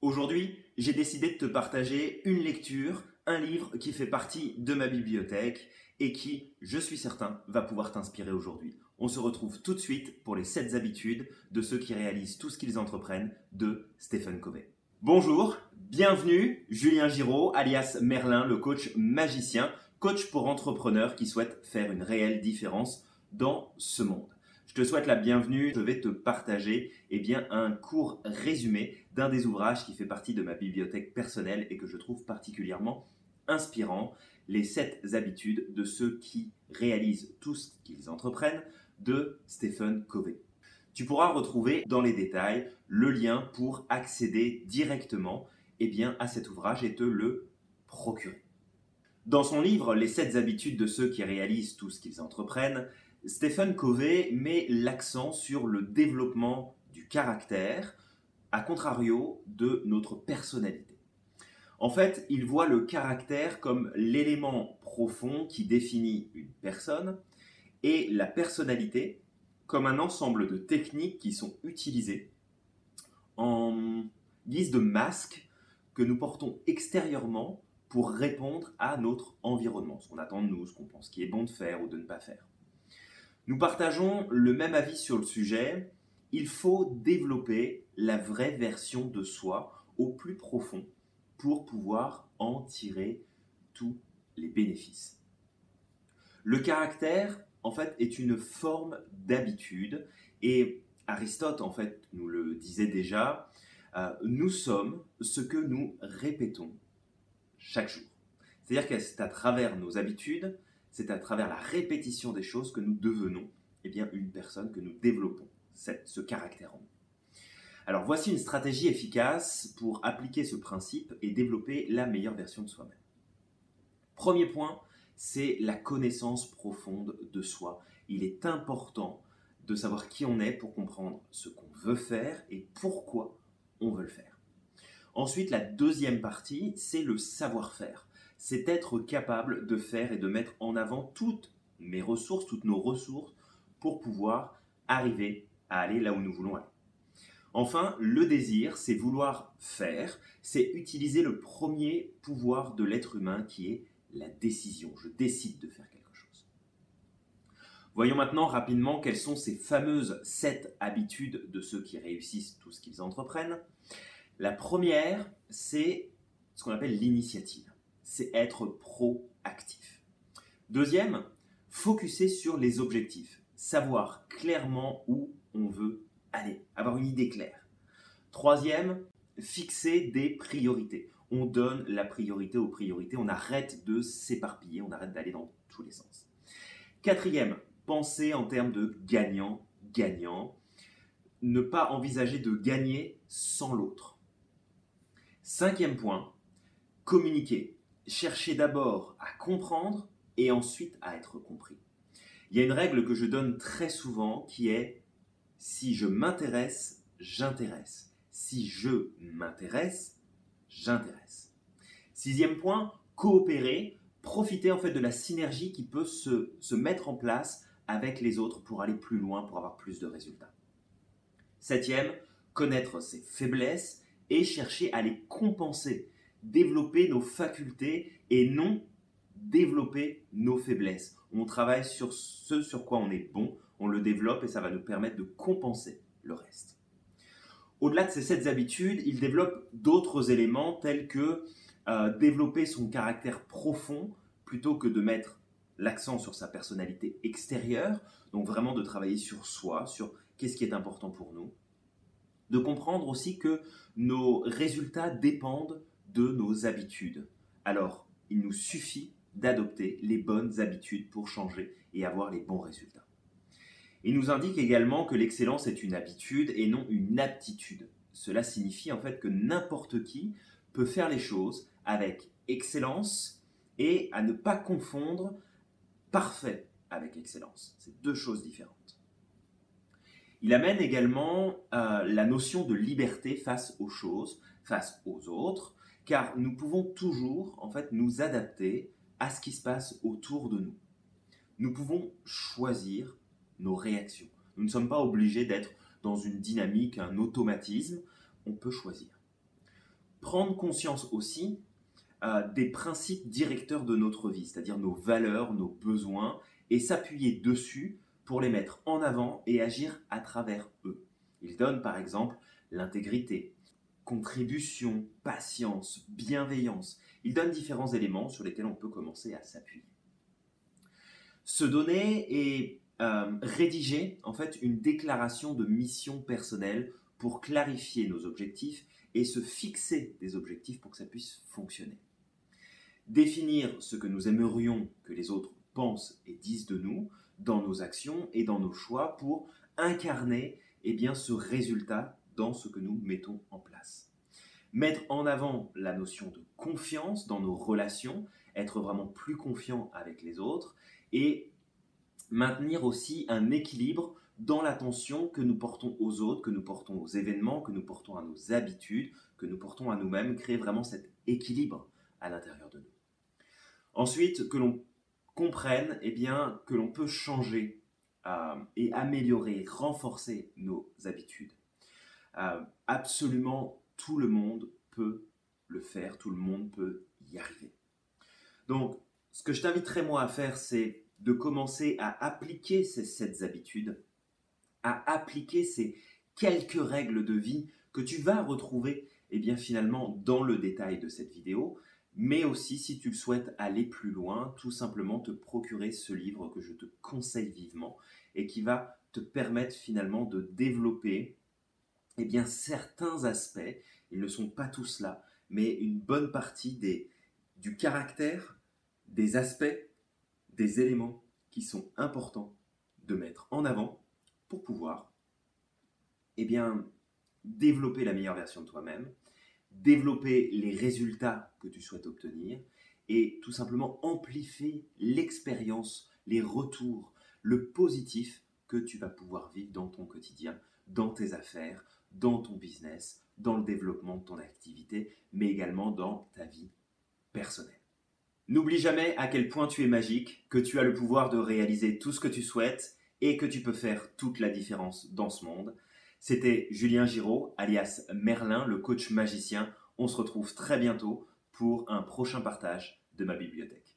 Aujourd'hui, j'ai décidé de te partager une lecture, un livre qui fait partie de ma bibliothèque et qui, je suis certain, va pouvoir t'inspirer aujourd'hui. On se retrouve tout de suite pour les 7 habitudes de ceux qui réalisent tout ce qu'ils entreprennent de Stephen Covey. Bonjour, bienvenue, Julien Giraud, alias Merlin, le coach magicien, coach pour entrepreneurs qui souhaitent faire une réelle différence dans ce monde. Je te souhaite la bienvenue. Je vais te partager eh un court résumé d'un des ouvrages qui fait partie de ma bibliothèque personnelle et que je trouve particulièrement inspirant. Les 7 habitudes de ceux qui réalisent tout ce qu'ils entreprennent de Stephen Covey. Tu pourras retrouver dans les détails le lien pour accéder directement eh à cet ouvrage et te le procurer. Dans son livre Les 7 habitudes de ceux qui réalisent tout ce qu'ils entreprennent, Stephen Covey met l'accent sur le développement du caractère, à contrario de notre personnalité. En fait, il voit le caractère comme l'élément profond qui définit une personne et la personnalité comme un ensemble de techniques qui sont utilisées en guise de masque que nous portons extérieurement pour répondre à notre environnement, ce qu'on attend de nous, ce qu'on pense qui est bon de faire ou de ne pas faire. Nous partageons le même avis sur le sujet. Il faut développer la vraie version de soi au plus profond pour pouvoir en tirer tous les bénéfices. Le caractère, en fait, est une forme d'habitude et Aristote, en fait, nous le disait déjà, euh, nous sommes ce que nous répétons chaque jour. C'est-à-dire que c'est à travers nos habitudes, c'est à travers la répétition des choses que nous devenons eh bien, une personne, que nous développons ce caractère en nous. Alors voici une stratégie efficace pour appliquer ce principe et développer la meilleure version de soi-même. Premier point, c'est la connaissance profonde de soi. Il est important de savoir qui on est pour comprendre ce qu'on veut faire et pourquoi on veut le faire. Ensuite, la deuxième partie, c'est le savoir-faire c'est être capable de faire et de mettre en avant toutes mes ressources, toutes nos ressources pour pouvoir arriver à aller là où nous voulons aller. Enfin, le désir, c'est vouloir faire, c'est utiliser le premier pouvoir de l'être humain qui est la décision. Je décide de faire quelque chose. Voyons maintenant rapidement quelles sont ces fameuses sept habitudes de ceux qui réussissent tout ce qu'ils entreprennent. La première, c'est ce qu'on appelle l'initiative c'est être proactif. Deuxième, focuser sur les objectifs, savoir clairement où on veut aller, avoir une idée claire. Troisième, fixer des priorités. On donne la priorité aux priorités, on arrête de s'éparpiller, on arrête d'aller dans tous les sens. Quatrième, penser en termes de gagnant-gagnant. Ne pas envisager de gagner sans l'autre. Cinquième point, communiquer chercher d'abord à comprendre et ensuite à être compris. Il y a une règle que je donne très souvent qui est si je m'intéresse, j'intéresse. Si je m'intéresse, j'intéresse. Sixième point, coopérer, profiter en fait de la synergie qui peut se, se mettre en place avec les autres pour aller plus loin, pour avoir plus de résultats. Septième, connaître ses faiblesses et chercher à les compenser développer nos facultés et non développer nos faiblesses. On travaille sur ce sur quoi on est bon, on le développe et ça va nous permettre de compenser le reste. Au-delà de ces sept habitudes, il développe d'autres éléments tels que euh, développer son caractère profond plutôt que de mettre l'accent sur sa personnalité extérieure, donc vraiment de travailler sur soi, sur qu'est-ce qui est important pour nous. De comprendre aussi que nos résultats dépendent de nos habitudes. Alors, il nous suffit d'adopter les bonnes habitudes pour changer et avoir les bons résultats. Il nous indique également que l'excellence est une habitude et non une aptitude. Cela signifie en fait que n'importe qui peut faire les choses avec excellence et à ne pas confondre parfait avec excellence. C'est deux choses différentes. Il amène également euh, la notion de liberté face aux choses, face aux autres, car nous pouvons toujours en fait nous adapter à ce qui se passe autour de nous. Nous pouvons choisir nos réactions. Nous ne sommes pas obligés d'être dans une dynamique, un automatisme, on peut choisir. prendre conscience aussi euh, des principes directeurs de notre vie, c'est-à-dire nos valeurs, nos besoins, et s'appuyer dessus pour les mettre en avant et agir à travers eux. Il donne par exemple l'intégrité, contribution, patience, bienveillance. Il donne différents éléments sur lesquels on peut commencer à s'appuyer. Se donner et euh, rédiger en fait une déclaration de mission personnelle pour clarifier nos objectifs et se fixer des objectifs pour que ça puisse fonctionner. Définir ce que nous aimerions que les autres pensent et disent de nous dans nos actions et dans nos choix pour incarner eh bien, ce résultat dans ce que nous mettons en place. Mettre en avant la notion de confiance dans nos relations, être vraiment plus confiant avec les autres et maintenir aussi un équilibre dans l'attention que nous portons aux autres, que nous portons aux événements, que nous portons à nos habitudes, que nous portons à nous-mêmes, créer vraiment cet équilibre à l'intérieur de nous. Ensuite, que l'on comprenne eh bien, que l'on peut changer euh, et améliorer, renforcer nos habitudes. Euh, absolument tout le monde peut le faire, tout le monde peut y arriver. Donc, ce que je t'inviterai moi à faire, c'est de commencer à appliquer ces sept habitudes à appliquer ces quelques règles de vie que tu vas retrouver eh bien, finalement dans le détail de cette vidéo, mais aussi si tu le souhaites aller plus loin, tout simplement te procurer ce livre que je te conseille vivement et qui va te permettre finalement de développer eh bien, certains aspects, ils ne sont pas tous là, mais une bonne partie du caractère, des aspects, des éléments qui sont importants de mettre en avant pour pouvoir eh bien, développer la meilleure version de toi-même, développer les résultats que tu souhaites obtenir et tout simplement amplifier l'expérience, les retours, le positif que tu vas pouvoir vivre dans ton quotidien, dans tes affaires, dans ton business, dans le développement de ton activité, mais également dans ta vie personnelle. N'oublie jamais à quel point tu es magique, que tu as le pouvoir de réaliser tout ce que tu souhaites et que tu peux faire toute la différence dans ce monde. C'était Julien Giraud, alias Merlin, le coach magicien. On se retrouve très bientôt pour un prochain partage de ma bibliothèque.